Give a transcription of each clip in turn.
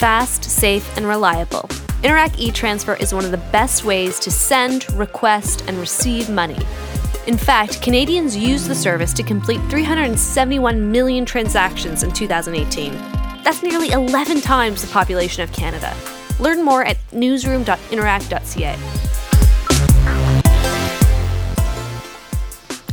fast, safe, and reliable. Interac e-transfer is one of the best ways to send, request, and receive money. In fact, Canadians used the service to complete 371 million transactions in 2018. That's nearly 11 times the population of Canada. Learn more at newsroom.interac.ca.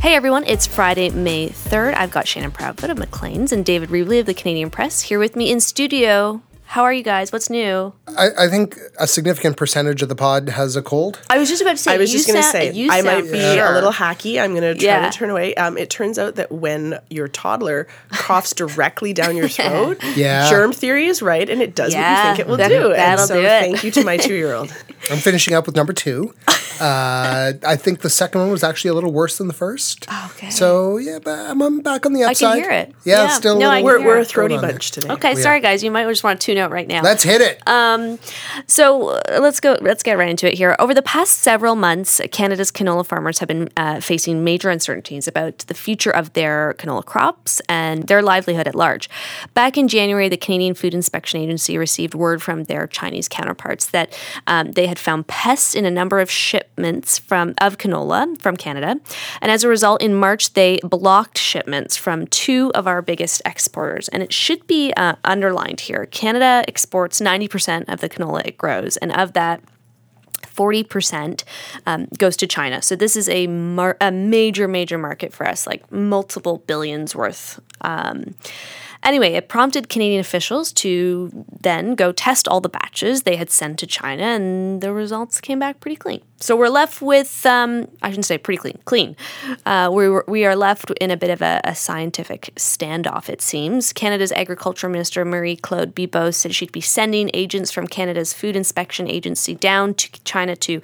Hey everyone, it's Friday, May 3rd. I've got Shannon Proudfoot of Maclean's and David Reevely of the Canadian Press here with me in studio. How are you guys? What's new? I, I think a significant percentage of the pod has a cold. I was just about to say. I was you just going to say you I might be sure. a little hacky. I'm going to try Yeah. to turn away. Um, it turns out that when your toddler coughs directly down your throat, Yeah. germ theory is right, and it does Yeah, what you think it will that- do. that'll and so do it. thank you to my two year old. I'm finishing up with number two. Uh, I think the second one was actually a little worse than the first. Okay. So yeah, but I'm, I'm back on the can upside. hear it. Yeah, Yeah. still. a No, I little- can We're, hear we're a throaty bunch today. Okay, Yeah. sorry guys, you might just want to tune out right now. Let's hit it. So uh, let's go. Let's get right into it here. Over the past several months, Canada's canola farmers have been uh, facing major uncertainties about the future of their canola crops and their livelihood at large. Back in January, the Canadian Food Inspection Agency received word from their Chinese counterparts that um, they had found pests in a number of shipments from of canola from Canada, and as a result, in March they blocked shipments from two of our biggest exporters. And it should be uh, underlined here: Canada exports ninety percent of the canola it grows, and of that. 40% um, goes to China. So this is a, mar- a major, major market for us, like multiple billions worth. Um, anyway, it prompted Canadian officials to then go test all the batches they had sent to China, and the results came back pretty clean. So we're left with, um, I shouldn't say pretty clean, clean. Uh, we, we are left in a bit of a, a scientific standoff, it seems. Canada's Agriculture Minister Marie Claude Bibeau said she'd be sending agents from Canada's Food Inspection Agency down to China to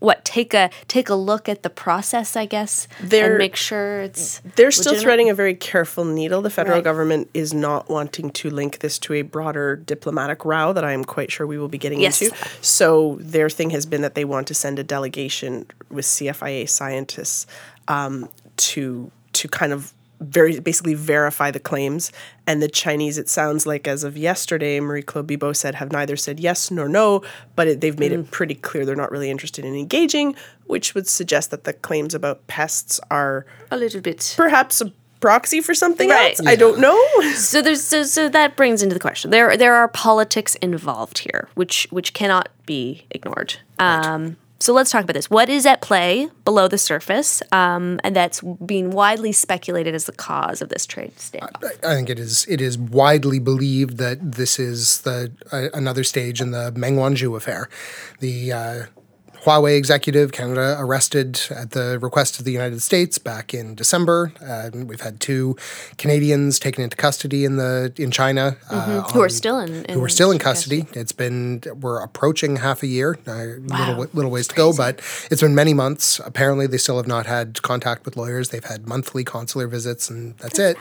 what take a take a look at the process, I guess, They're- and make sure it's They're still legitimate? threading a very careful needle. The federal Right. government is not wanting to link this to a broader diplomatic row that I am quite sure we will be getting Yes. into. So their thing has been that they want to send a delegation with CFIA scientists um, to to kind of very basically verify the claims. And the Chinese, it sounds like as of yesterday, Marie Claude Bibeau said have neither said yes nor no, but it, they've made Mm. it pretty clear they're not really interested in engaging, which would suggest that the claims about pests are a little bit. perhaps a proxy for something Right. else. I don't know. So there's so, so that brings into the question. There there are politics involved here, which which cannot be ignored. Um, so let's talk about this. What is at play below the surface, um, and that's being widely speculated as the cause of this trade standoff? I think it is. It is widely believed that this is the uh, another stage in the Meng Wanzhou affair. The uh, Huawei executive, Canada, arrested at the request of the United States back in December. Uh, we've had two Canadians taken into custody in the in China, uh, Who are still in, who are still in custody. It's been we're approaching half a year, uh, little little ways to go, but it's been many months. Apparently, they still have not had contact with lawyers. They've had monthly consular visits, and that's, it.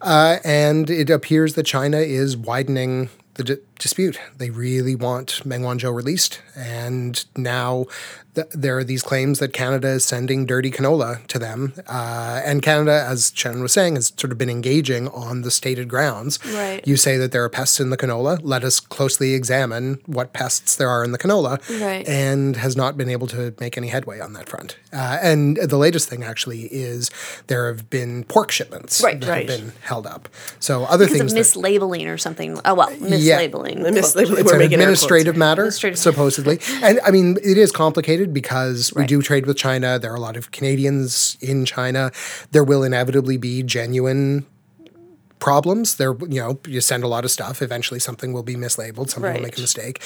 Uh, and it appears that China is widening the di- dispute. They really want Meng Wanzhou released, and now th- there are these claims that Canada is sending dirty canola to them. Uh, and Canada, as Shannon was saying, has sort of been engaging on the stated grounds. Right. You say that there are pests in the canola. Let us closely examine what pests there are in the canola. Right. And has not been able to make any headway on that front. Uh, and the latest thing actually is there have been pork shipments Right. that Right. have been held up. So other Because things of that- mislabeling or something. Oh well, mislabeling. The mislabeling. it's We're an making air quotes. administrative matter, Administrative. supposedly. And I mean, it is complicated because we do trade with China. There are a lot of Canadians in China. There will inevitably be genuine problems. There, you know, you send a lot of stuff. Eventually, something will be mislabeled. Someone will make a mistake.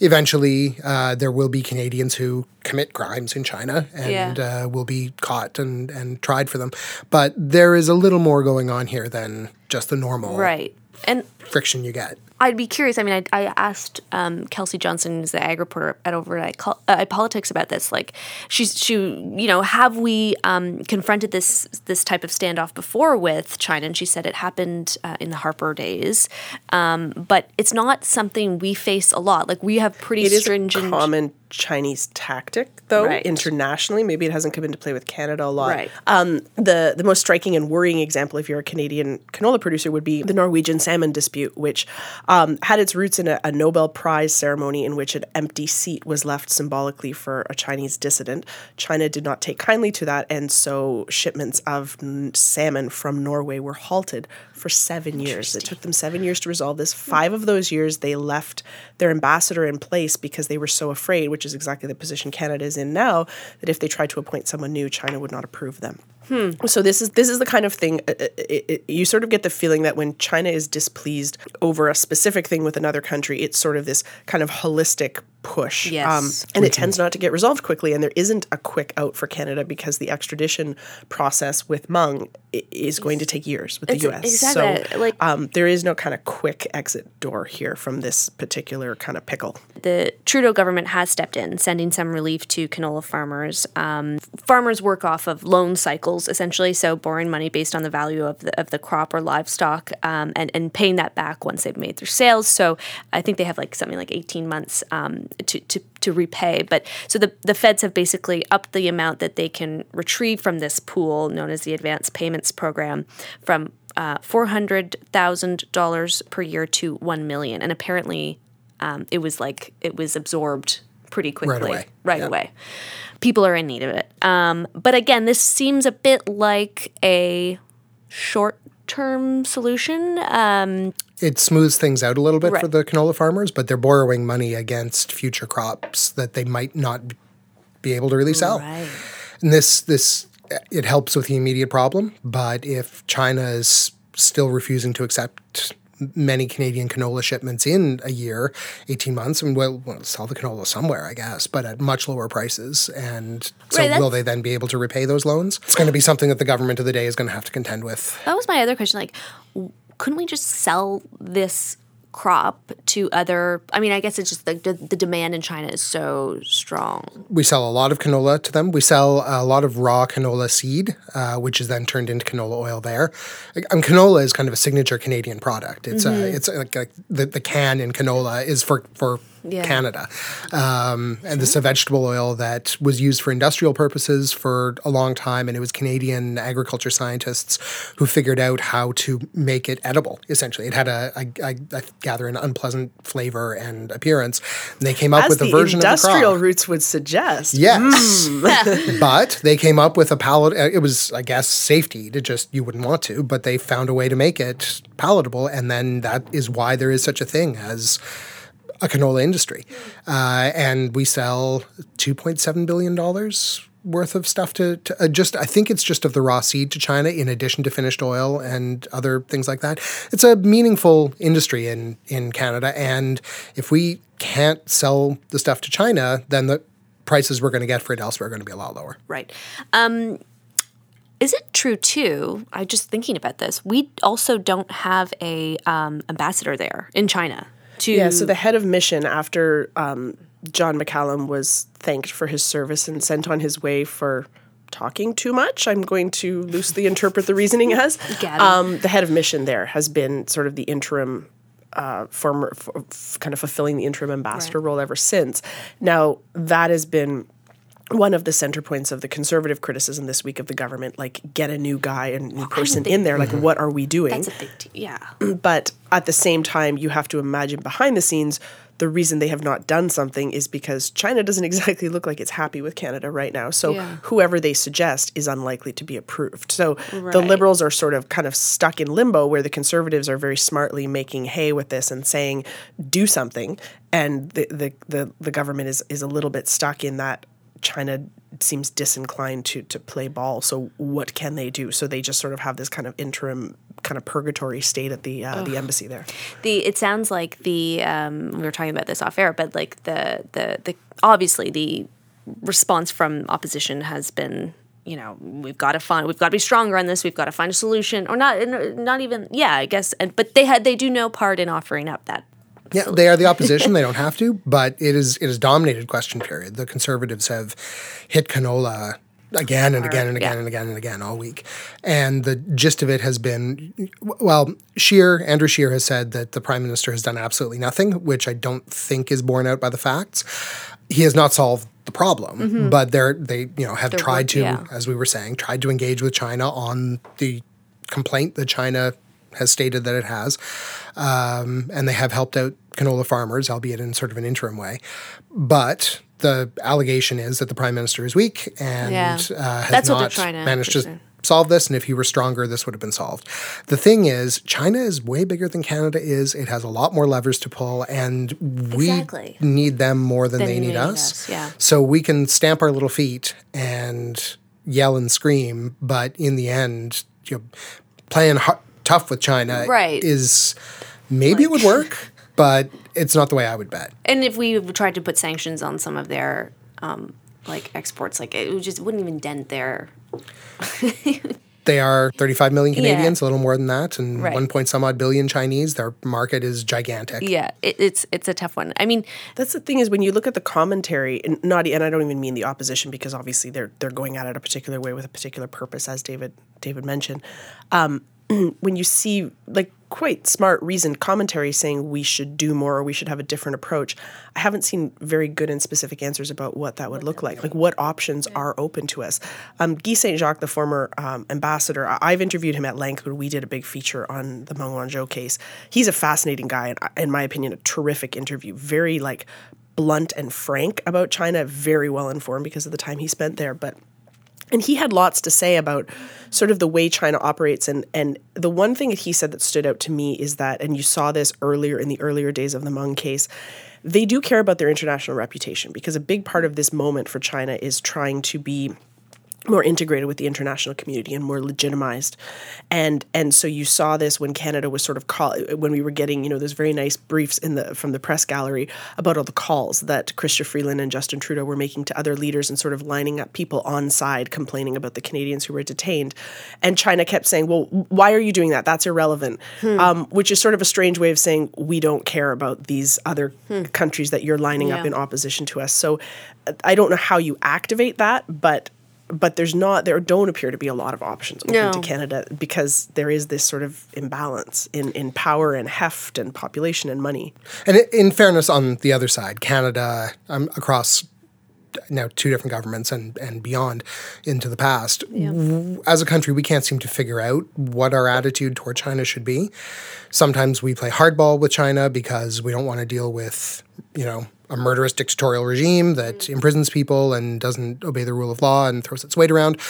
Eventually, uh, there will be Canadians who commit crimes in China and Yeah. uh, will be caught and, and tried for them. But there is a little more going on here than just the normal Right. And friction you get. I'd be curious. I mean, I, I asked um, Kelsey Johnson, who's the ag reporter at over at, uh, at iPolitics, about this. Like, she's she, you know, have we um, confronted this this type of standoff before with China? And she said it happened uh, in the Harper days, um, but it's not something we face a lot. Like, we have pretty It stringent. common Chinese tactic, though Right. internationally. Maybe it hasn't come into play with Canada a lot. Right. Um, the the most striking and worrying example, if you're a Canadian canola producer, would be the Norwegian salmon dispute, which um, had its roots in a, a Nobel Prize ceremony in which an empty seat was left symbolically for a Chinese dissident. China did not take kindly to that, and so shipments of mm, salmon from Norway were halted for seven years. It took them seven years to resolve this. Five of those years, they left their ambassador in place because they were so afraid, which is exactly the position Canada is in now, that if they tried to appoint someone new, China would not approve them. So this is this is the kind of thing uh, uh, it, it, you sort of get the feeling that when China is displeased over a specific thing with another country, it's sort of this kind of holistic push. Um, Yes. and it tends not to get resolved quickly. And there isn't a quick out for Canada because the extradition process with Meng i- is going to take years with the It's- U.S. exactly, So like- um, there is no kind of quick exit door here from this particular kind of pickle. the Trudeau government has stepped in, sending some relief to canola farmers. Um, farmers work off of loan cycles, essentially, so borrowing money based on the value of the, of the crop or livestock um, and, and paying that back once they've made their sales. So I think they have like something like 18 months um, to, to, to repay. But so the, the feds have basically upped the amount that they can retrieve from this pool, known as the Advance Payments Program, from uh, $400,000 per year to 1 million. And apparently, um, it was like it was absorbed pretty quickly Right away. right Yeah. away. People are in need of it. Um, but again, this seems a bit like a short term solution. Um, it smooths things out a little bit for the canola farmers, but they're borrowing money against future crops that they might not be able to really sell. right. And this this it helps with the immediate problem, but if China is still refusing to accept many Canadian canola shipments in a year, 18 months, and we'll, we'll sell the canola somewhere, I guess, but at much lower prices. And so Right, will they then be able to repay those loans? It's going to be something that the government of the day is going to have to contend with. That was my other question. Like, couldn't we just sell this crop to other? I mean, I guess it's just like the, the demand in China is so strong. we sell a lot of canola to them. We sell a lot of raw canola seed, uh, which is then turned into canola oil there. And canola is kind of a signature Canadian product. It's uh, it's like, like the, the can in canola is for for Yeah. Canada, um, and this is a vegetable oil that was used for industrial purposes for a long time, and it was Canadian agriculture scientists who figured out how to make it edible. Essentially, it had a I, I, I gather an unpleasant flavor and appearance. And they came up As with a the version of the industrial roots would suggest. Yes. but they came up with a palate. It was, I guess, safety to just, you wouldn't want to, but they found a way to make it palatable. And then that is why there is such a thing as a canola industry. Uh, and we sell $2.7 billion worth of stuff to, to uh, just, I think it's just of the raw seed to China in addition to finished oil and other things like that. It's a meaningful industry in, in Canada. And if we can't sell the stuff to China, then the prices we're going to get for it elsewhere are going to be a lot lower. Right. Um, is it true too? I just thinking about this. We also don't have a um, ambassador there in China. To Yeah, so the head of mission after um, John McCallum was thanked for his service and sent on his way for talking too much. I'm going to loosely interpret the reasoning as. Um, the head of mission there has been sort of the interim. Uh, former, f- kind of fulfilling the interim ambassador Right. role ever since. Now that has been one of the center points of the conservative criticism this week of the government. Like, get a new guy and new person in there. Like, what are we doing? that's a big t- yeah. but at the same time you have to imagine behind the scenes the reason they have not done something is because China doesn't exactly look like it's happy with Canada right now. So Yeah. whoever they suggest is unlikely to be approved. So the liberals are sort of kind of stuck in limbo where the conservatives are very smartly making hay with this and saying do something and the the the, the government is is a little bit stuck in that China seems disinclined to to play ball. So what can they do? So they just sort of have this kind of interim kind of purgatory state at the uh, the embassy there. the it sounds like the um, we were talking about this off air, but like the the the obviously the response from opposition has been you know we've got to find we've got to be stronger on this we've got to find a solution or not not even yeah I guess and but they had they do no part in offering up that Yeah, they are the opposition. they don't have to, but it is it is dominated question period. The conservatives have hit canola again and again and yeah. again and again and again all week. And the gist of it has been well, Scheer, Andrew Scheer has said that the prime minister has done absolutely nothing, which I don't think is borne out by the facts. He has not solved the problem, mm-hmm. but they're they you know have They're tried work- to, yeah. as we were saying, tried to engage with China on the complaint that China has stated that it has, um, and they have helped out canola farmers, albeit in sort of an interim way. But the allegation is that the prime minister is weak and Yeah. uh, has That's not to managed to pursue. solve this. And if he were stronger, this would have been solved. The thing is, China is way bigger than Canada is. It has a lot more levers to pull, and we Exactly. need them more than Than they need us. us, yeah. So we can stamp our little feet and yell and scream, but in the end, you know, playing hu- tough with China Right. is maybe it would work, but it's not the way I would bet. And if we tried to put sanctions on some of their um, like exports, like it just wouldn't even dent their. They are 35 million Yeah. Canadians, a little more than that, and Right. one point some odd billion Chinese. Their market is gigantic. Yeah, it, it's it's a tough one. I mean, That's the thing is when you look at the commentary, and not and I don't even mean the opposition because obviously they're they're going at it a particular way with a particular purpose, as David David mentioned. Um, when you see like quite smart, reasoned commentary saying we should do more or we should have a different approach, I haven't seen very good and specific answers about what that would look like. Like what options are open to us. Um, Guy Saint Jacques, the former um, ambassador, I- I've interviewed him at length when we did a big feature on the Meng Wanzhou case. He's a fascinating guy, and in my opinion, a terrific interview. Very like blunt and frank about China, very well informed because of the time he spent there. But and he had lots to say about sort of the way China operates. And and the one thing that he said that stood out to me is that and you saw this earlier in the earlier days of the Meng case they do care about their international reputation because a big part of this moment for China is trying to be more integrated with the international community and more legitimized. And and so you saw this when Canada was sort of call when we were getting you know those very nice briefs in the from the press gallery about all the calls that Chrystia Freeland and Justin Trudeau were making to other leaders and sort of lining up people on side complaining about the Canadians who were detained. And China kept saying well why are you doing that? That's irrelevant. Um, which is sort of a strange way of saying we don't care about these other countries that you're lining up in opposition to us. So uh, I don't know how you activate that but but there's not there don't appear to be a lot of options open No. to Canada because there is this sort of imbalance in, in power and heft and population and money. And in fairness, on the other side, Canada, um, across now two different governments and, and beyond into the past, w- as a country, we can't seem to figure out what our attitude toward China should be. Sometimes we play hardball with China because we don't want to deal with, you know, a murderous dictatorial regime that mm. imprisons people and doesn't obey the rule of law and throws its weight around.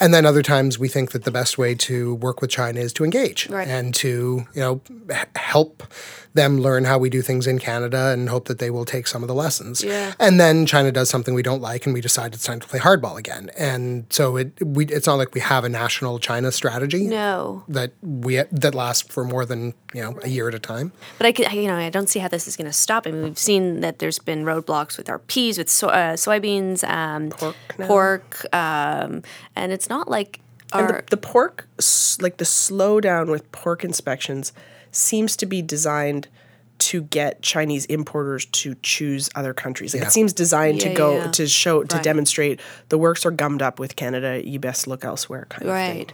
And then other times we think that the best way to work with China is to engage Right. and to, you know, h- help them learn how we do things in Canada and hope that they will take some of the lessons. Yeah. And then China does something we don't like and we decide it's time to play hardball again. And so it we it's not like we have a national China strategy no, that we that lasts for more than, you know, a year at a time. but I could, you know, I don't see how this is going to stop. I mean, we've seen that there's been roadblocks with our peas, with so, uh, soybeans, um, Pork now. pork, um, and it's not like And the, the pork, like the slowdown with pork inspections, seems to be designed to get Chinese importers to choose other countries. Like Yeah. it seems designed to go yeah. to show to Right. demonstrate the works are gummed up with Canada. You best look elsewhere. Kind of. Right.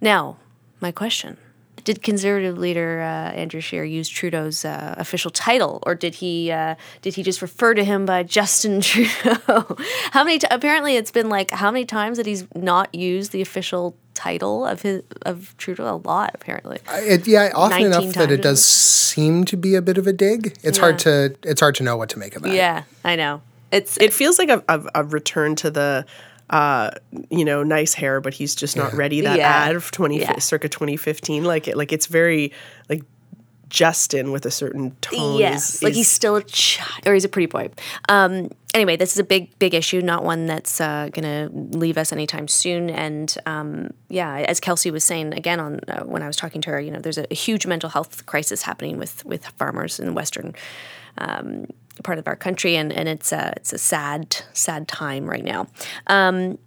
Now, my question. Did Conservative leader uh, Andrew Scheer use Trudeau's uh, official title, or did he uh, did he just refer to him by Justin Trudeau? how many? T- apparently, it's been like how many times that he's not used the official title of his of Trudeau? A lot, apparently. It, yeah, often 19 enough that it does seem to be a bit of a dig. It's hard to it's hard to know what to make of that. Yeah, I know. It's It feels like a, a, a return to the, uh, you know, nice hair, but he's just not ready. That Yeah. ad of twenty Yeah. circa twenty fifteen, like it, like it's very like Justin with a certain tone. Yes, is, like is- he's still a child, or he's a pretty boy. Um, anyway, this is a big, big issue, not one that's uh, going to leave us anytime soon. And um, yeah, as Kelsey was saying again on uh, when I was talking to her, you know, there's a, a huge mental health crisis happening with with farmers in western um, part of our country, and and it's a it's a sad, sad time right now. Um,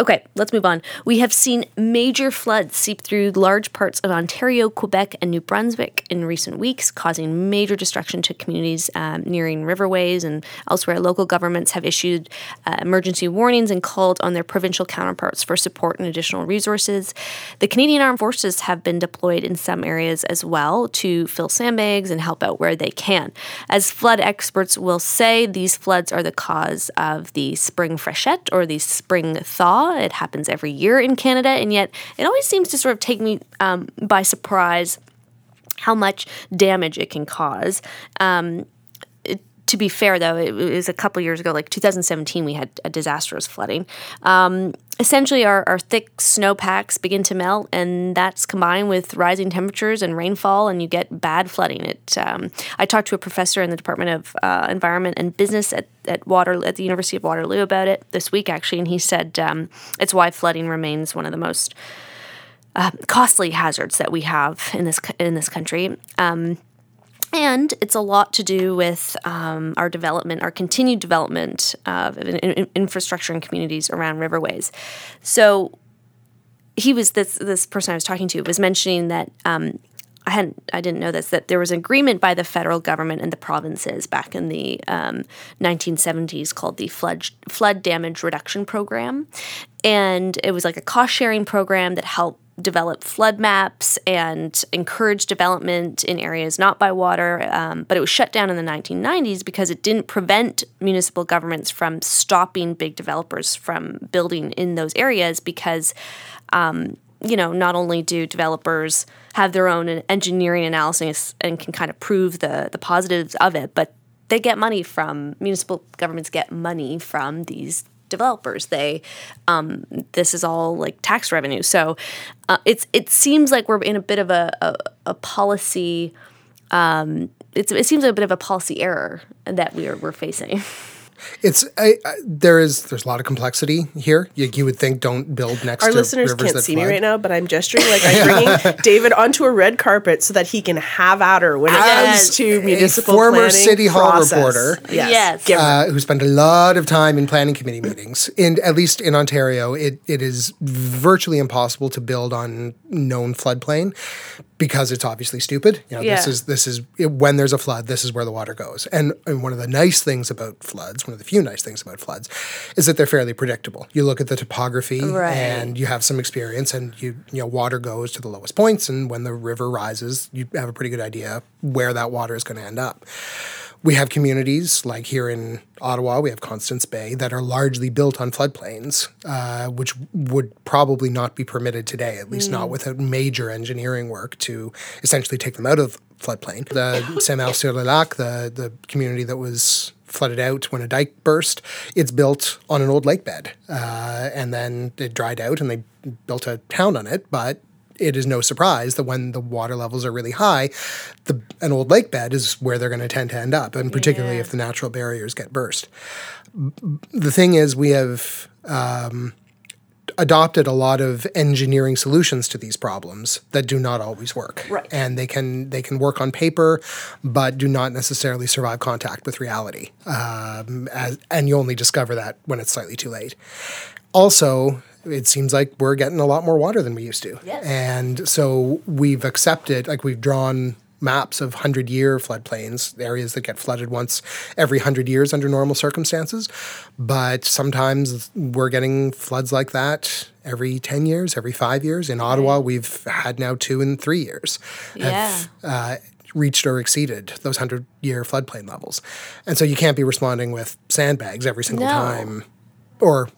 Okay, let's move on. We have seen major floods seep through large parts of Ontario, Quebec, and New Brunswick in recent weeks, causing major destruction to communities um, nearing riverways and elsewhere. Local governments have issued uh, emergency warnings and called on their provincial counterparts for support and additional resources. The Canadian Armed Forces have been deployed in some areas as well to fill sandbags and help out where they can. As flood experts will say, these floods are the cause of the spring freshet or the spring thaw it happens every year in Canada, and yet it always seems to sort of take me um, by surprise how much damage it can cause. Um, to be fair, though, it was a couple years ago, like 2017, we had a disastrous flooding. Um, essentially, our, our thick snowpacks begin to melt, and that's combined with rising temperatures and rainfall, and you get bad flooding. It. Um, I talked to a professor in the Department of uh, Environment and Business at, at Water at the University of Waterloo about it this week, actually, and he said um, it's why flooding remains one of the most uh, costly hazards that we have in this in this country. Um, and it's a lot to do with um, our development, our continued development of infrastructure and communities around riverways. So he was this this person I was talking to was mentioning that um, I hadn't I didn't know this that there was an agreement by the federal government and the provinces back in the um, 1970s called the flood flood damage reduction program, and it was like a cost sharing program that helped develop flood maps and encourage development in areas not by water. Um, but it was shut down in the 1990s because it didn't prevent municipal governments from stopping big developers from building in those areas because. Um, you know, not only do developers have their own engineering analysis and can kind of prove the the positives of it, but they get money from municipal governments get money from these developers. They um, this is all like tax revenue. So uh, it's it seems like we're in a bit of a a, a policy. Um, it seems like a bit of a policy error that we're we're facing. It's I, I, there is there's a lot of complexity here. You, you would think don't build next. Our to listeners rivers can't see flood. me right now, but I'm gesturing like I'm bringing David onto a red carpet so that he can have at her when it As comes to a municipal former planning City Hall process. reporter. Yes, Yes. Uh, who spent a lot of time in planning committee meetings. And at least in Ontario, it, it is virtually impossible to build on known floodplain because it's obviously stupid. You know, this is this is it, when there's a flood, this is where the water goes. And, and one of the nice things about floods, one of the few nice things about floods, is that they're fairly predictable. You look at the topography Right. and you have some experience, and you you know water goes to the lowest points, and when the river rises, you have a pretty good idea where that water is going to end up. We have communities like here in Ottawa, we have Constance Bay that are largely built on floodplains, uh, which would probably not be permitted today, at least not without major engineering work to essentially take them out of floodplain. The Sainte-Marthe-sur-le-Lac, the, the community that was flooded out when a dike burst, it's built on an old lake bed. Uh, and then it dried out and they built a town on it, but it is no surprise that when the water levels are really high, the an old lake bed is where they're going to tend to end up, and particularly Yeah. if the natural barriers get burst. The thing is, we have um, adopted a lot of engineering solutions to these problems that do not always work, Right. and they can they can work on paper, but do not necessarily survive contact with reality. Um, as, and you only discover that when it's slightly too late. Also, it seems like we're getting a lot more water than we used to. Yes. And so we've accepted, like we've drawn maps of 100 year floodplains, areas that get flooded once every 100 years under normal circumstances. But sometimes we're getting floods like that every 10 years, every five years. In Ottawa, we've had now two in three years. have, uh, reached or exceeded those 100 year floodplain levels. And so you can't be responding with sandbags every single No. time or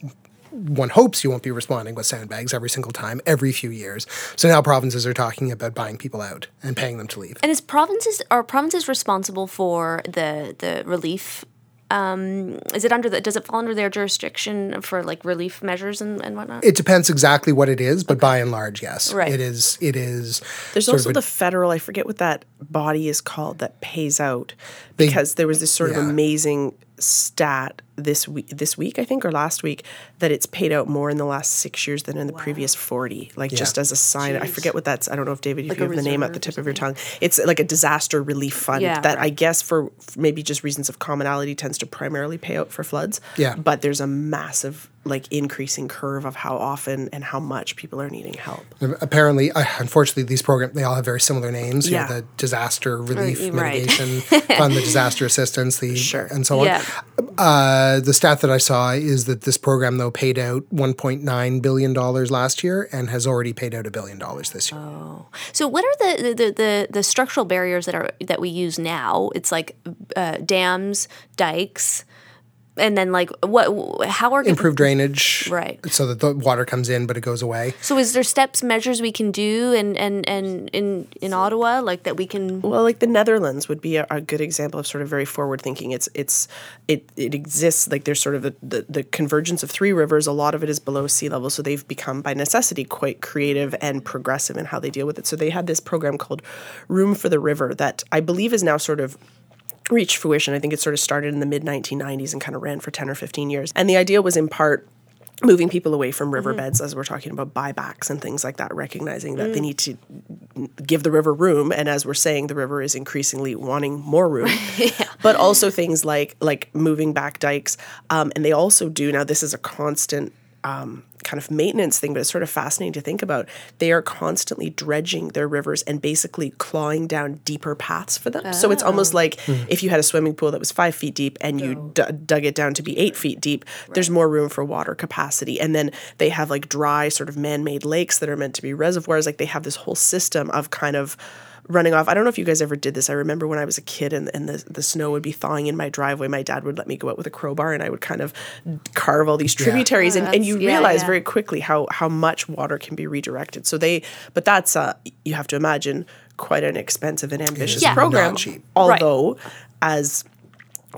one hopes you won't be responding with sandbags every single time, every few years. So now provinces are talking about buying people out and paying them to leave. And is provinces are provinces responsible for the the relief? Um, is it under the? Does it fall under their jurisdiction for like relief measures and, and whatnot? It depends exactly what it is, but by and large, yes, Right. it is. It is. There's also a- the federal, I forget what that body is called that pays out They- because there was this sort yeah. of amazing stat this week, this week I think, or last week, that it's paid out more in the last six years than in the previous forty. Like just as a sign, I forget what that's. I don't know if David, if Like you a have the name at the tip of your tongue. It's like a disaster relief fund Yeah, that I guess for for maybe just reasons of commonality tends to primarily pay out for floods. Yeah. but there's a massive like increasing curve of how often and how much people are needing help. Apparently, uh, unfortunately, these programs they all have very similar names. You know, Yeah. the disaster relief right. mitigation fund, the disaster assistance, the Sure. and so on. Yeah. Uh, the stat that I saw is that this program though paid out 1.9 billion dollars last year and has already paid out a billion dollars this year. Oh. So what are the, the, the, the structural barriers that are that we use now? It's like uh, dams, dikes, and then like what? How are Improved drainage, Right. So that the water comes in, but it goes away. So is there steps, measures we can do, and and and in in Ottawa, like that we can? Well, like the Netherlands would be a, a good example of sort of very forward thinking. It's it's it it exists like there's sort of the, the the convergence of three rivers. A lot of it is below sea level, so they've become by necessity quite creative and progressive in how they deal with it. So they had this program called Room for the River that I believe is now sort of reached fruition. I think it sort of started in the mid 1990s and kind of ran for 10 or 15 years. And the idea was in part moving people away from riverbeds as we're talking about buybacks and things like that recognizing that they need to give the river room and as we're saying the river is increasingly wanting more room but also things like like moving back dikes um, and they also do now this is a constant um, kind of maintenance thing, but it's sort of fascinating to think about. They are constantly dredging their rivers and basically clawing down deeper paths for them. So it's almost ah. like mm-hmm. if you had a swimming pool that was five feet deep and you d- dug it down to be eight feet deep, there's more room for water capacity. And then they have like dry, sort of man made lakes that are meant to be reservoirs. Like they have this whole system of kind of running off. I don't know if you guys ever did this. I remember when I was a kid and, and the, the snow would be thawing in my driveway, my dad would let me go out with a crowbar and I would kind of carve all these tributaries. and, and you Oh, yeah, realize yeah. very quickly how, how much water can be redirected. So they, but that's, uh, you have to imagine, quite an expensive and ambitious Yeah. program. Not cheap. Although, as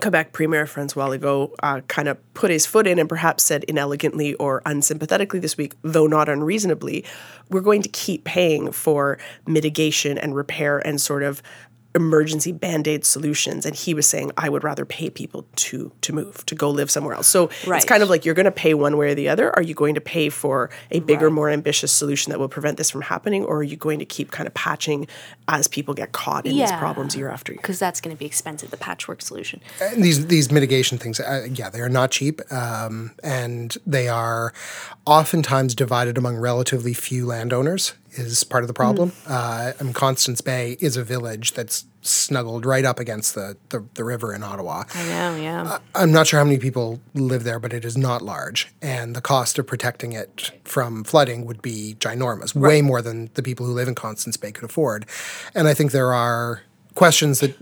Quebec Premier Francois Legault uh, kind of put his foot in and perhaps said inelegantly or unsympathetically this week, though not unreasonably, we're going to keep paying for mitigation and repair and sort of emergency band-aid solutions and he was saying i would rather pay people to to move to go live somewhere else so it's kind of like you're going to pay one way or the other are you going to pay for a bigger more ambitious solution that will prevent this from happening or are you going to keep kind of patching as people get caught in these problems year after year Because that's going to be expensive. The patchwork solution. And these these mitigation things, uh, yeah, they are not cheap, um, and they are oftentimes divided among relatively few landowners. Is part of the problem. Uh, I mean, Constance Bay is a village that's snuggled right up against the the, the river in Ottawa. I know, yeah. I'm not sure how many people live there, but it is not large, and the cost of protecting it from flooding would be ginormous, way more than the people who live in Constance Bay could afford. And I think there are questions that,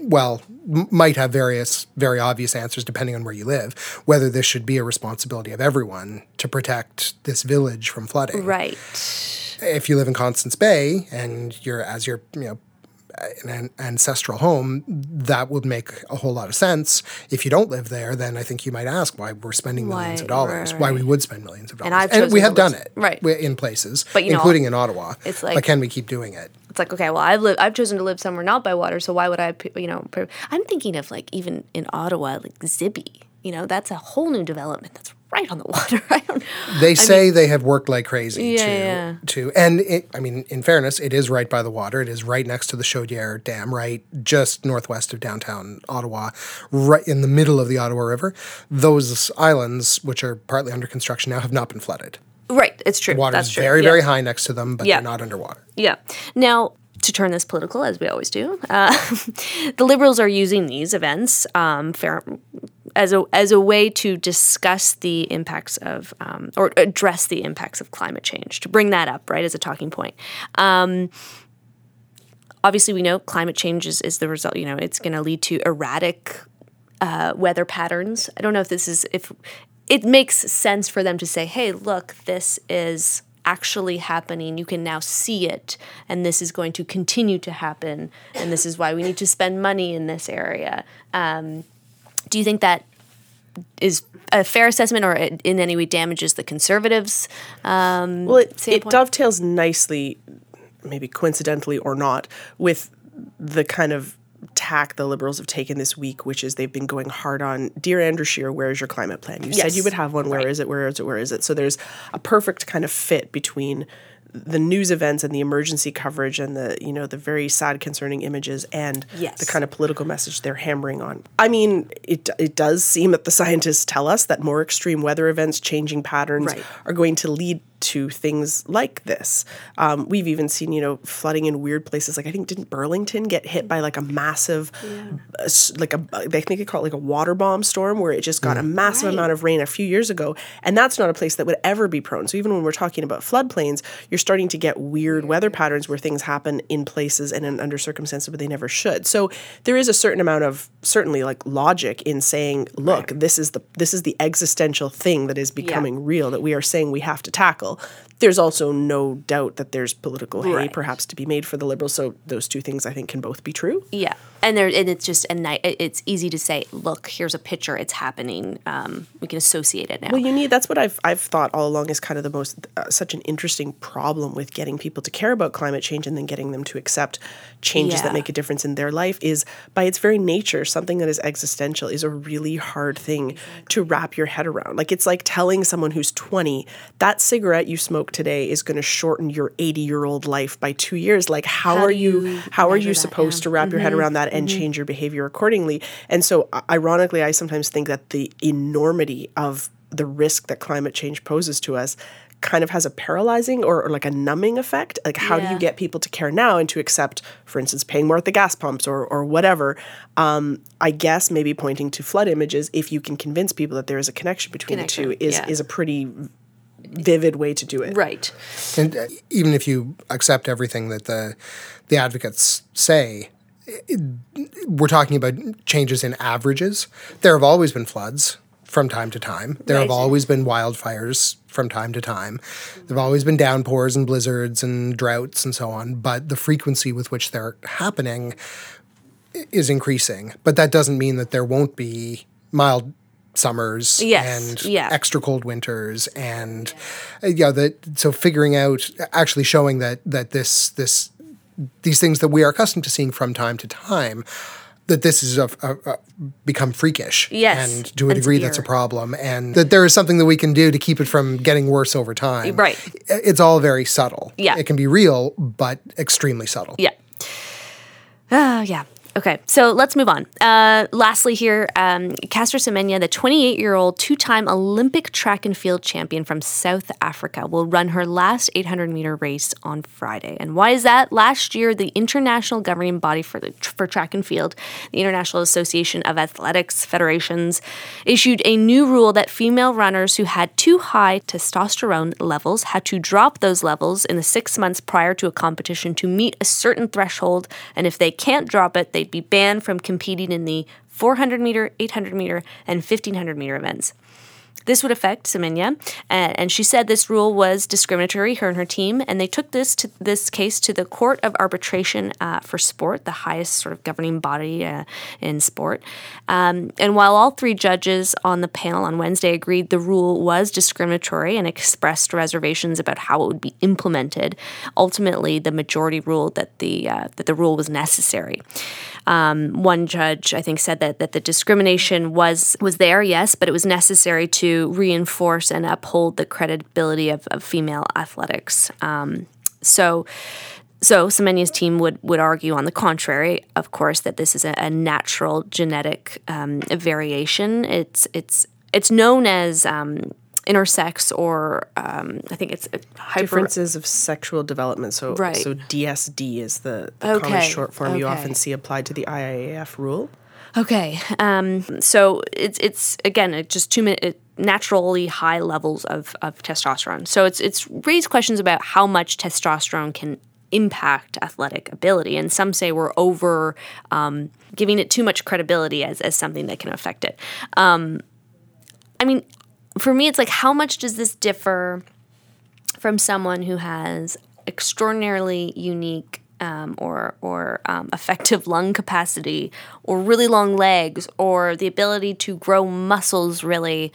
well, m- might have various, very obvious answers depending on where you live. Whether this should be a responsibility of everyone to protect this village from flooding right. If you live in Constance Bay and you're as your you know an ancestral home, that would make a whole lot of sense. If you don't live there, then I think you might ask why we're spending millions of dollars, right, why we would spend millions of dollars. And I've And we have done it right. in places, But, you know, including in Ottawa. it's like, but can we keep doing it? It's like okay, well, I've lived, I've chosen to live somewhere not by water, so why would I, you know? I'm thinking of like even in Ottawa, like Zibi. You know, that's a whole new development that's right on the water. I don't. They say they have worked like crazy Yeah, to yeah. to and it, I mean in fairness it is right by the water it is right next to the Chaudière Dam right just northwest of downtown Ottawa right in the middle of the Ottawa River those islands which are partly under construction now have not been flooded Right, it's true. The water that's is true. very yeah. very high next to them but they're not underwater Yeah. Now, to turn this political, as we always do, uh, the Liberals are using these events um, fair, as a as a way to discuss the impacts of um, or address the impacts of climate change, to bring that up, right, as a talking point. Um, obviously, we know climate change is, is the result. You know, it's going to lead to erratic uh, weather patterns. I don't know if this is if it makes sense for them to say, "Hey, look, this is actually happening. You can now see it, and this is going to continue to happen, and this is why we need to spend money in this area." Um, do you think that is a fair assessment, or it in any way damages the conservatives? Um, Well, it, it dovetails nicely, maybe coincidentally or not, with the kind of tack the Liberals have taken this week, which is they've been going hard on Dear Andrew Scheer, where is your climate plan? You said you would have one. Where is it? Where is it? Where is it? So there's a perfect kind of fit between the news events and the emergency coverage and the you know the very sad concerning images and Yes. the kind of political message they're hammering on. I mean, it it does seem that the scientists tell us that more extreme weather events, changing patterns Right. are going to lead to things like this. Um, we've even seen, you know, flooding in weird places. Like I think didn't Burlington get hit by like a massive, uh, like a they think they call it like a water bomb storm where it just got a massive Right. amount of rain a few years ago, and that's not a place that would ever be prone. So even when we're talking about floodplains, you're starting to get weird weather patterns where things happen in places and in, under circumstances where they never should. So there is a certain amount of certainly like logic in saying, look, this is the this is the existential thing that is becoming real that we are saying we have to tackle people there's also no doubt that there's political hay Right. perhaps to be made for the liberals. So those two things I think can both be true. Yeah, and there, and it's just a night. It's easy to say, look, here's a picture. It's happening. Um, we can associate it now. Well, you need that's what I've I've thought all along is kind of the most uh, such an interesting problem with getting people to care about climate change and then getting them to accept changes Yeah. that make a difference in their life is by its very nature something that is existential is a really hard thing to wrap your head around. Like it's like telling someone who's 20 that cigarette you today is going to shorten your 80-year-old life by 2 years. Like how, How are you you how are you that? supposed Yeah. to wrap your head around that and change your behavior accordingly? And so ironically I sometimes think that the enormity of the risk that climate change poses to us kind of has a paralyzing or, or like a numbing effect. Like, how do you get people to care now and to accept, for instance, paying more at the gas pumps or, or whatever? Um, I guess maybe pointing to flood images, if you can convince people that there is a connection between the two, is, yeah. is a pretty vivid way to do it. right. And uh, even if you accept everything that the the advocates say, it- we're talking about changes in averages. There have always been floods from time to time. There have always been wildfires from time to time. There have always been downpours and blizzards and droughts and so on. But the frequency with which they're happening is increasing. But that doesn't mean that there won't be mild summers Yes, and yeah. extra cold winters and uh, yeah that so figuring out actually showing that that this this these things that we are accustomed to seeing from time to time that this is a, a, a become freakish Yes, and to a degree that's a problem and that there is something that we can do to keep it from getting worse over time Right. it's all very subtle Yeah. it can be real but extremely subtle Yeah. Uh, yeah. Okay, so let's move on. Uh, lastly, here, um, Caster Semenya, the 28 year old two time Olympic track and field champion from South Africa, will run her last 800 meter race on Friday. And why is that? Last year, the international governing body for, the, for track and field, the International Association of Athletics Federations, issued a new rule that female runners who had too high testosterone levels had to drop those levels in the six months prior to a competition to meet a certain threshold. And if they can't drop it, they'd be banned from competing in the 400 meter, 800 meter, and 1500 meter events. This would affect Semenya, and she said this rule was discriminatory. Her and her team, and they took this to this case to the Court of Arbitration uh, for Sport, the highest sort of governing body uh, in sport. Um, and while all three judges on the panel on Wednesday agreed the rule was discriminatory and expressed reservations about how it would be implemented, ultimately the majority ruled that the uh, that the rule was necessary. Um, one judge, I think, said that that the discrimination was was there, yes, but it was necessary to reinforce and uphold the credibility of, of female athletics. Um, so. So Semenya's team would, would argue on the contrary, of course, that this is a, a natural genetic um, variation. It's it's it's known as um, intersex or um, I think it's hyper, Differences of sexual development. So, Right. so DSD is the, the common short form you often see applied to the IAAF rule. Okay. Um, so it's it's again it just two minute naturally high levels of, of testosterone. So it's it's raised questions about how much testosterone can impact athletic ability, and some say we're over um, giving it too much credibility as as something that can affect it. Um, I mean, for me, it's like how much does this differ from someone who has extraordinarily unique um, or or um, effective lung capacity, or really long legs, or the ability to grow muscles really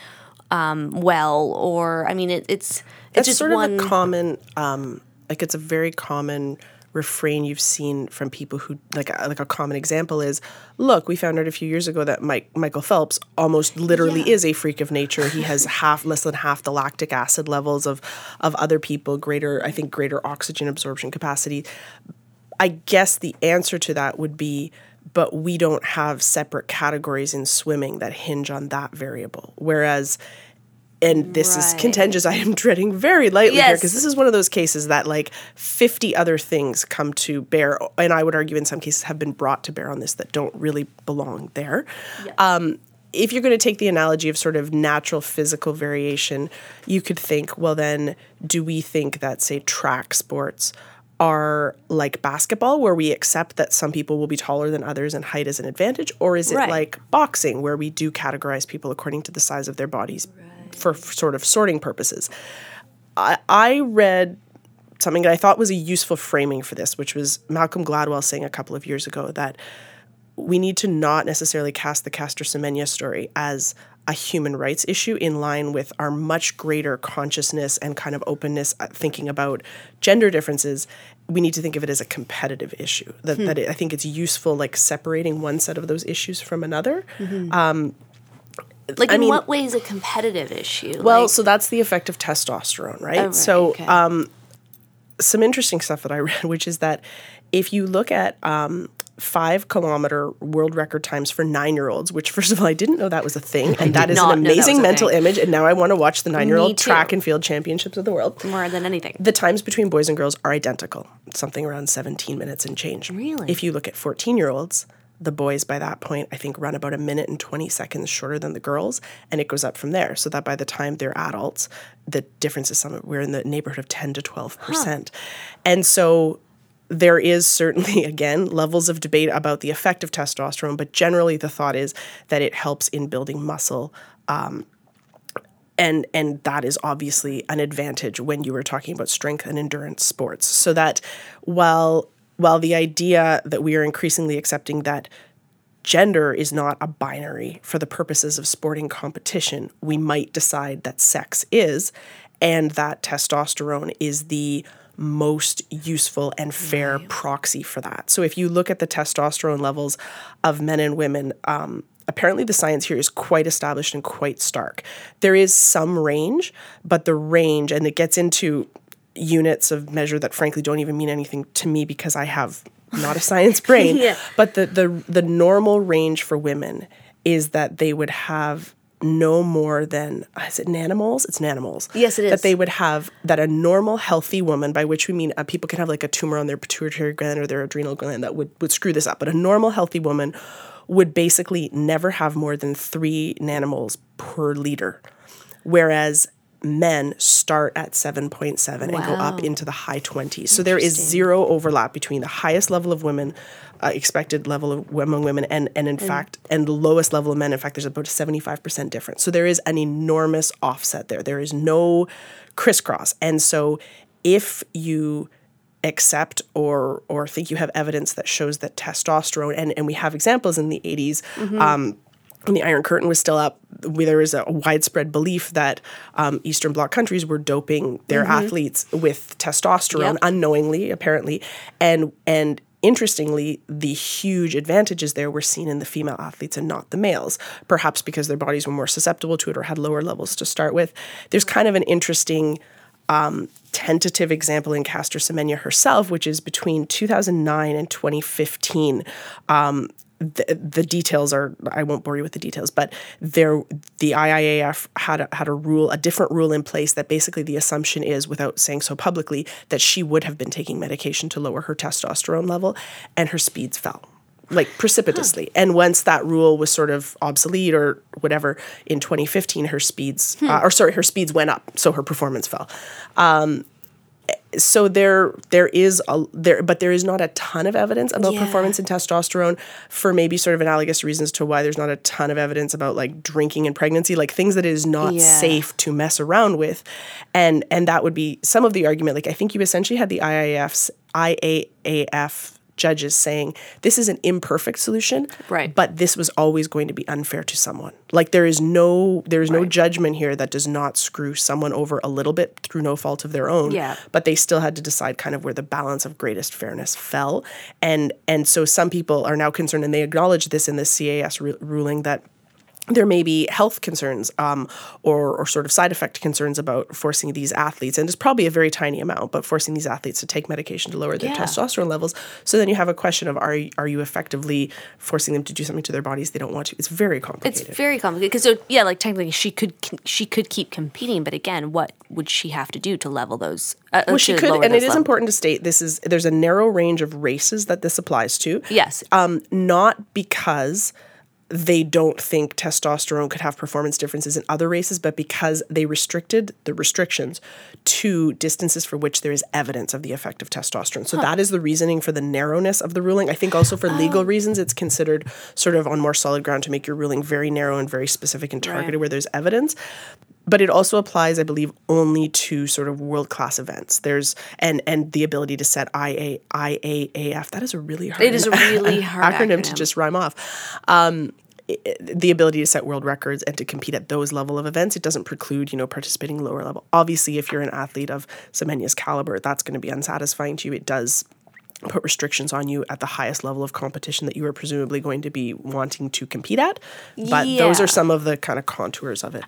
um, well, or I mean, it, it's it's That's just sort one. of a common, um, like it's a very common refrain you've seen from people who like a, like a common example is look we found out a few years ago that Mike, michael phelps almost literally Yeah. is a freak of nature he has half less than half the lactic acid levels of of other people greater i think greater oxygen absorption capacity I guess the answer to that would be, but we don't have separate categories in swimming that hinge on that variable. Whereas, and this is contentious, I am treading very lightly here because this is one of those cases that like 50 other things come to bear, and I would argue in some cases have been brought to bear on this that don't really belong there. Um, if you're going to take the analogy of sort of natural physical variation, you could think, well, then do we think that, say, track sports are like basketball, where we accept that some people will be taller than others and height is an advantage? Or is it Right. like boxing, where we do categorize people according to the size of their bodies for, for sort of sorting purposes? I, I read something that I thought was a useful framing for this, which was Malcolm Gladwell saying a couple of years ago that we need to not necessarily cast the Caster Semenya story as a human rights issue in line with our much greater consciousness and kind of openness at thinking about gender differences. We need to think of it as a competitive issue. That, that it, I think it's useful, like separating one set of those issues from another. Like, I in mean- what way is a competitive issue? Well, Like- so that's the effect of testosterone, right? Oh, right, so okay. um, some interesting stuff that I read, which is that if you look at um, five kilometer world record times for nine year olds, which first of all, I didn't know that was a thing. And that is an amazing mental thing. image. And now I want to watch the nine year old track and field championships of the world. more than anything. The times between boys and girls are identical, something around 17 minutes and change. Really? If you look at 14 year olds, the boys by that point, I think, run about a minute and 20 seconds shorter than the girls, and it goes up from there. So that by the time they're adults, the difference is somewhere we're in the neighborhood of 10 to 12%. And so there is certainly, again, levels of debate about the effect of testosterone, but generally the thought is that it helps in building muscle um, and and that is obviously an advantage when you were talking about strength and endurance sports. So that while while the idea that we are increasingly accepting that gender is not a binary for the purposes of sporting competition we might decide that sex is and that testosterone is the most useful and fair proxy for that. So if you look at the testosterone levels of men and women, um, apparently the science here is quite established and quite stark. There is some range, but the range, and it gets into units of measure that frankly don't even mean anything to me because I have not a science brain. Yeah. But the, the the normal range for women is that they would have no more than is it nanomoles? It's nanomoles. Yes, it is. That they would have that a normal healthy woman, by which we mean uh, people can have like a tumor on their pituitary gland or their adrenal gland that would would screw this up. But a normal healthy woman would basically never have more than three nanomoles per liter, whereas men start at 7.7 and go up into the high 20s. So there is zero overlap between the highest level of women, uh, expected level of among women, and, and in fact, and the lowest level of men. In fact, there's about a 75% difference. So there is an enormous offset there. There is no crisscross. And so if you accept or or think you have evidence that shows that testosterone and, and we have examples in the 80s um, when the Iron Curtain was still up, there was a widespread belief that um, Eastern Bloc countries were doping their athletes with testosterone Yep. unknowingly, apparently, and and interestingly, the huge advantages there were seen in the female athletes and not the males, perhaps because their bodies were more susceptible to it or had lower levels to start with. There's kind of an interesting tentative example in Caster Semenya herself, which is between 2009 and 2015. Um, the, the details are I won't bore you with the details, but there the IAAF had a, had a rule, a different rule in place that basically the assumption is, without saying so publicly, that she would have been taking medication to lower her testosterone level, and her speeds fell like precipitously. And once that rule was sort of obsolete or whatever in 2015, her speeds, uh, or sorry, her speeds went up, so her performance fell. Um, so there, there is a there, but there is not a ton of evidence about Yeah. performance in testosterone for maybe sort of analogous reasons to why there's not a ton of evidence about like drinking and pregnancy, like things that it is not Yeah. safe to mess around with, and and that would be some of the argument. Like I think you essentially had the IAF's IAAF judges saying this is an imperfect solution, Right. But this was always going to be unfair to someone. Like there is no there is no judgment here that does not screw someone over a little bit through no fault of their own. Yeah. But they still had to decide kind of where the balance of greatest fairness fell, and and so some people are now concerned, and they acknowledge this in the CAS ru- ruling that there may be health concerns um, or, or sort of side effect concerns about forcing these athletes, and it's probably a very tiny amount, but forcing these athletes to take medication to lower their Yeah. testosterone levels. So then you have a question of are you, are you effectively forcing them to do something to their bodies they don't want to? It's very complicated. It's very complicated because so yeah, like technically she could she could keep competing, but again, what would she have to do to level those? Uh, well, she could, and it is levels? important to state this is there's a narrow range of races that this applies to. Yes, um, not because they don't think testosterone could have performance differences in other races, but because they restricted the restrictions to distances for which there is evidence of the effect of testosterone. So that is the reasoning for the narrowness of the ruling. I think also for oh. legal reasons, it's considered sort of on more solid ground to make your ruling very narrow and very specific and targeted Right. where there's evidence but it also applies, I believe, only to sort of world class events. There's and and the ability to set IA IAAF. That is a really hard. It is a really hard acronym, to just rhyme off. Um, the ability to set world records and to compete at those level of events, it doesn't preclude you know participating lower level. Obviously, if you're an athlete of Semenya's caliber, that's going to be unsatisfying to you. It does put restrictions on you at the highest level of competition that you are presumably going to be wanting to compete at. But those are some of the kind of contours of it.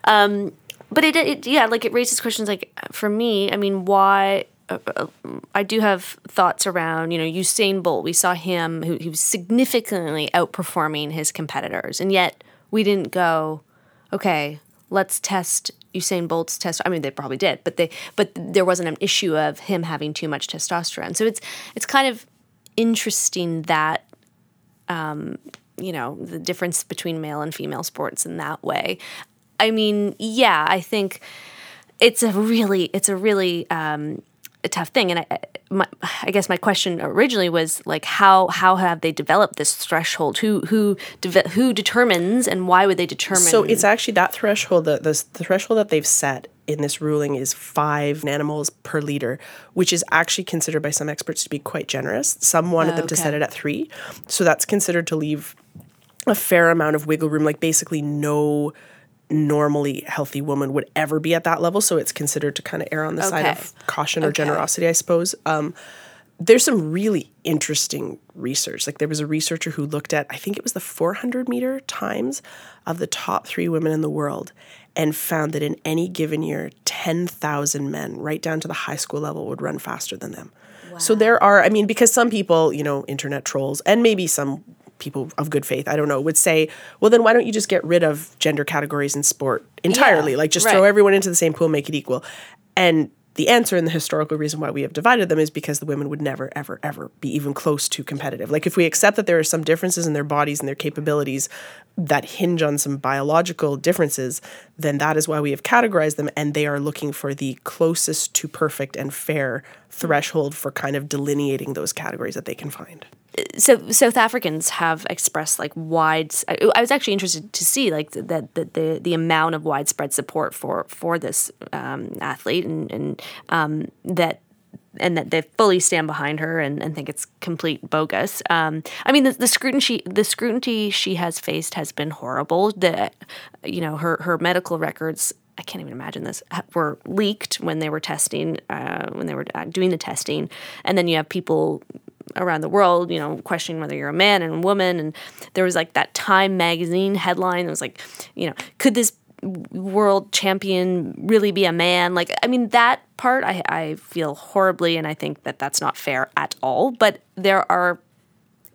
But it, it yeah like it raises questions like for me i mean why uh, uh, I do have thoughts around, you know, Usain Bolt. We saw him who he was significantly outperforming his competitors, and yet we didn't go, okay, let's test Usain Bolt's test. I mean, they probably did, but they but there wasn't an issue of him having too much testosterone. So it's it's kind of interesting that you know the difference between male and female sports in that way i mean yeah i think it's a really it's a really um, a tough thing and I, my, I guess my question originally was like how how have they developed this threshold who who deve- who determines and why would they determine So it's actually that threshold, the, the, the threshold that they've set in this ruling is five nanomoles per liter, which is actually considered by some experts to be quite generous. Some wanted them to set it at three. So that's considered to leave a fair amount of wiggle room, like basically no normally healthy woman would ever be at that level. So it's considered to kind of err on the side of caution or Okay. generosity, I suppose. Um, there's some really interesting research. Like there was a researcher who looked at, I think it was the 400 meter times of the top three women in the world and found that in any given year, 10,000 men, right down to the high school level, would run faster than them. So there are, I mean, because some people, you know, internet trolls, and maybe some people of good faith, I don't know, would say, well, then why don't you just get rid of gender categories in sport entirely? Yeah, like just throw everyone into the same pool, make it equal. And the answer and the historical reason why we have divided them is because the women would never, ever, ever be even close to competitive. Like if we accept that there are some differences in their bodies and their capabilities that hinge on some biological differences, then that is why we have categorized them and they are looking for the closest to perfect and fair threshold for kind of delineating those categories that they can find. So South Africans have expressed like wide. I, was actually interested to see like that the, the the amount of widespread support for for this um, athlete and and um, that and that they fully stand behind her and, and think it's complete bogus. Um, I mean, the, the scrutiny she, the scrutiny she has faced has been horrible. The you know her her medical records. I can't even imagine this were leaked when they were testing uh, when they were uh, doing the testing, and then you have people around the world, you know, questioning whether you're a man and a woman. And there was like that Time magazine headline. It was like, you know, could this world champion really be a man? Like, I mean, that part I, I feel horribly, and I think that that's not fair at all. But there are,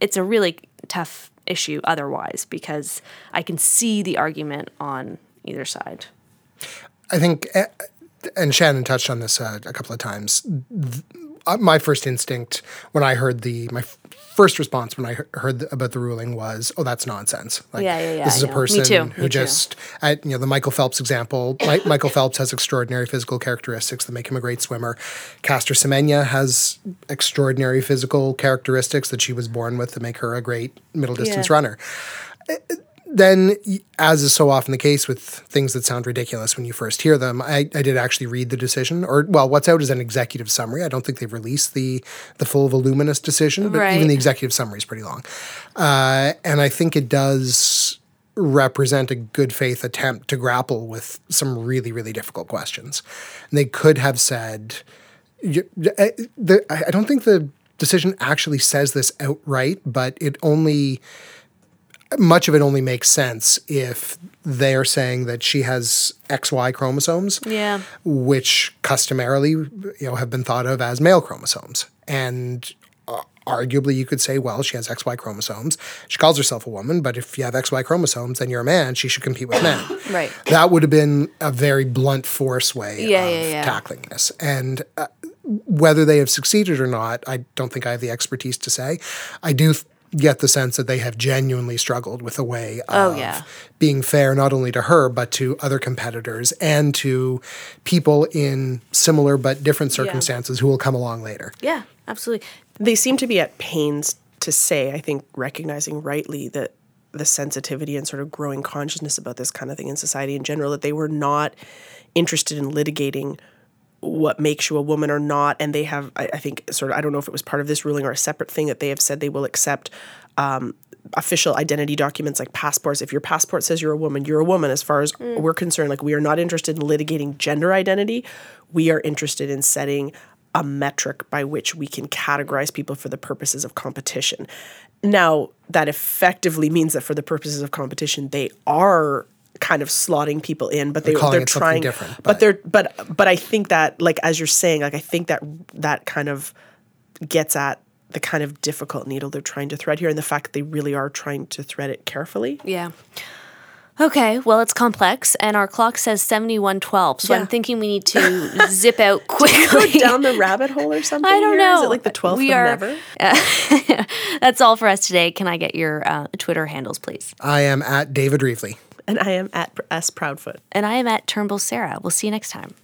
it's a really tough issue otherwise because I can see the argument on either side. I think, eh, and Shannon touched on this uh, a couple of times. My first instinct when I heard the my f- first response when I heard the, about the ruling was, "Oh, that's nonsense." Like, Yeah, yeah, yeah, This is a person who me just, at, you know, the Michael Phelps example. Mi- Michael Phelps has extraordinary physical characteristics that make him a great swimmer. Caster Semenya has extraordinary physical characteristics that she was born with that make her a great middle distance runner then, as is so often the case with things that sound ridiculous when you first hear them, I, I did actually read the decision. Or, well, what's out is an executive summary. I don't think they've released the the full voluminous decision, but Right. even the executive summary is pretty long. Uh, and I think it does represent a good faith attempt to grapple with some really, really difficult questions. And they could have said, you- the, I I don't think the decision actually says this outright, but it only much of it only makes sense if they're saying that she has XY chromosomes, Yeah. which customarily you know have been thought of as male chromosomes, and uh, arguably you could say, well, she has XY chromosomes. She calls herself a woman, but if you have XY chromosomes, then you're a man. She should compete with men. Right. That would have been a very blunt force way Yeah, of yeah, yeah. tackling this, and. Uh, whether they have succeeded or not, I don't think I have the expertise to say. I do th- get the sense that they have genuinely struggled with a way oh, of Oh, yeah. being fair not only to her but to other competitors and to people in similar but different circumstances who will come along later. Yeah, absolutely. they seem to be at pains to say, I think, recognizing rightly that the sensitivity and sort of growing consciousness about this kind of thing in society in general, that they were not interested in litigating what makes you a woman or not. And they have, I, I think, sort of, I don't know if it was part of this ruling or a separate thing that they have said they will accept um, official identity documents like passports. If your passport says you're a woman, you're a woman as far as we're concerned. Like, we are not interested in litigating gender identity. We are interested in setting a metric by which we can categorize people for the purposes of competition. Now, that effectively means that for the purposes of competition, they are kind of slotting people in, but they, they're, it something trying different, But, but- they're but but I think that like as you're saying, like I think that that kind of gets at the kind of difficult needle they're trying to thread here and the fact that they really are trying to thread it carefully. Yeah. Okay, well, it's complex, and our clock says 7112, so Yeah. I'm thinking we need to zip out quickly. Down the rabbit hole or something? I don't here? know. Is it like the 12th we of are, never? That's all for us today. Can I get your uh, Twitter handles, please? I am at David Reevely. And I am at S Proudfoot. And I am at Turnbull Sarah. We'll see you next time.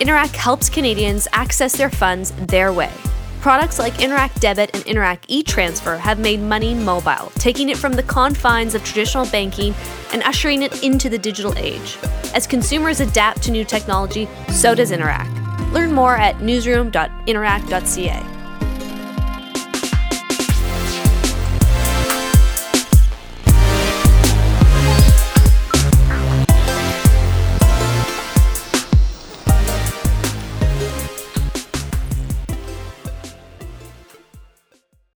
Interac helps Canadians access their funds their way. Products like Interac Debit and Interac e-transfer have made money mobile, taking it from the confines of traditional banking and ushering it into the digital age. As consumers adapt to new technology, so does Interac. Learn more at newsroom.interac.ca.